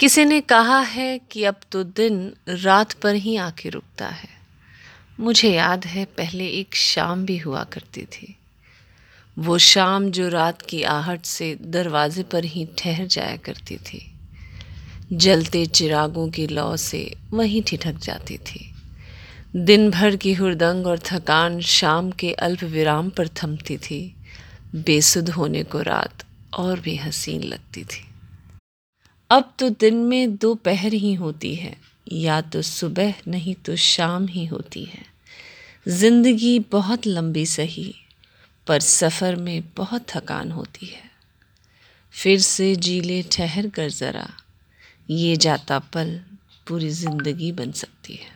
किसी ने कहा है कि अब तो दिन रात पर ही आके रुकता है। मुझे याद है, पहले एक शाम भी हुआ करती थी। वो शाम जो रात की आहट से दरवाजे पर ही ठहर जाया करती थी। जलते चिरागों की लौ से वहीं ठिठक जाती थी। दिन भर की हुरदंग और थकान शाम के अल्प विराम पर थमती थी। बेसुध होने को रात और भी हसीन लगती थी। अब तो दिन में दोपहर ही होती है, या तो सुबह नहीं तो शाम ही होती है। ज़िंदगी बहुत लंबी सही, पर सफ़र में बहुत थकान होती है। फिर से जीले ठहर कर ज़रा, ये जाता पल पूरी ज़िंदगी बन सकती है।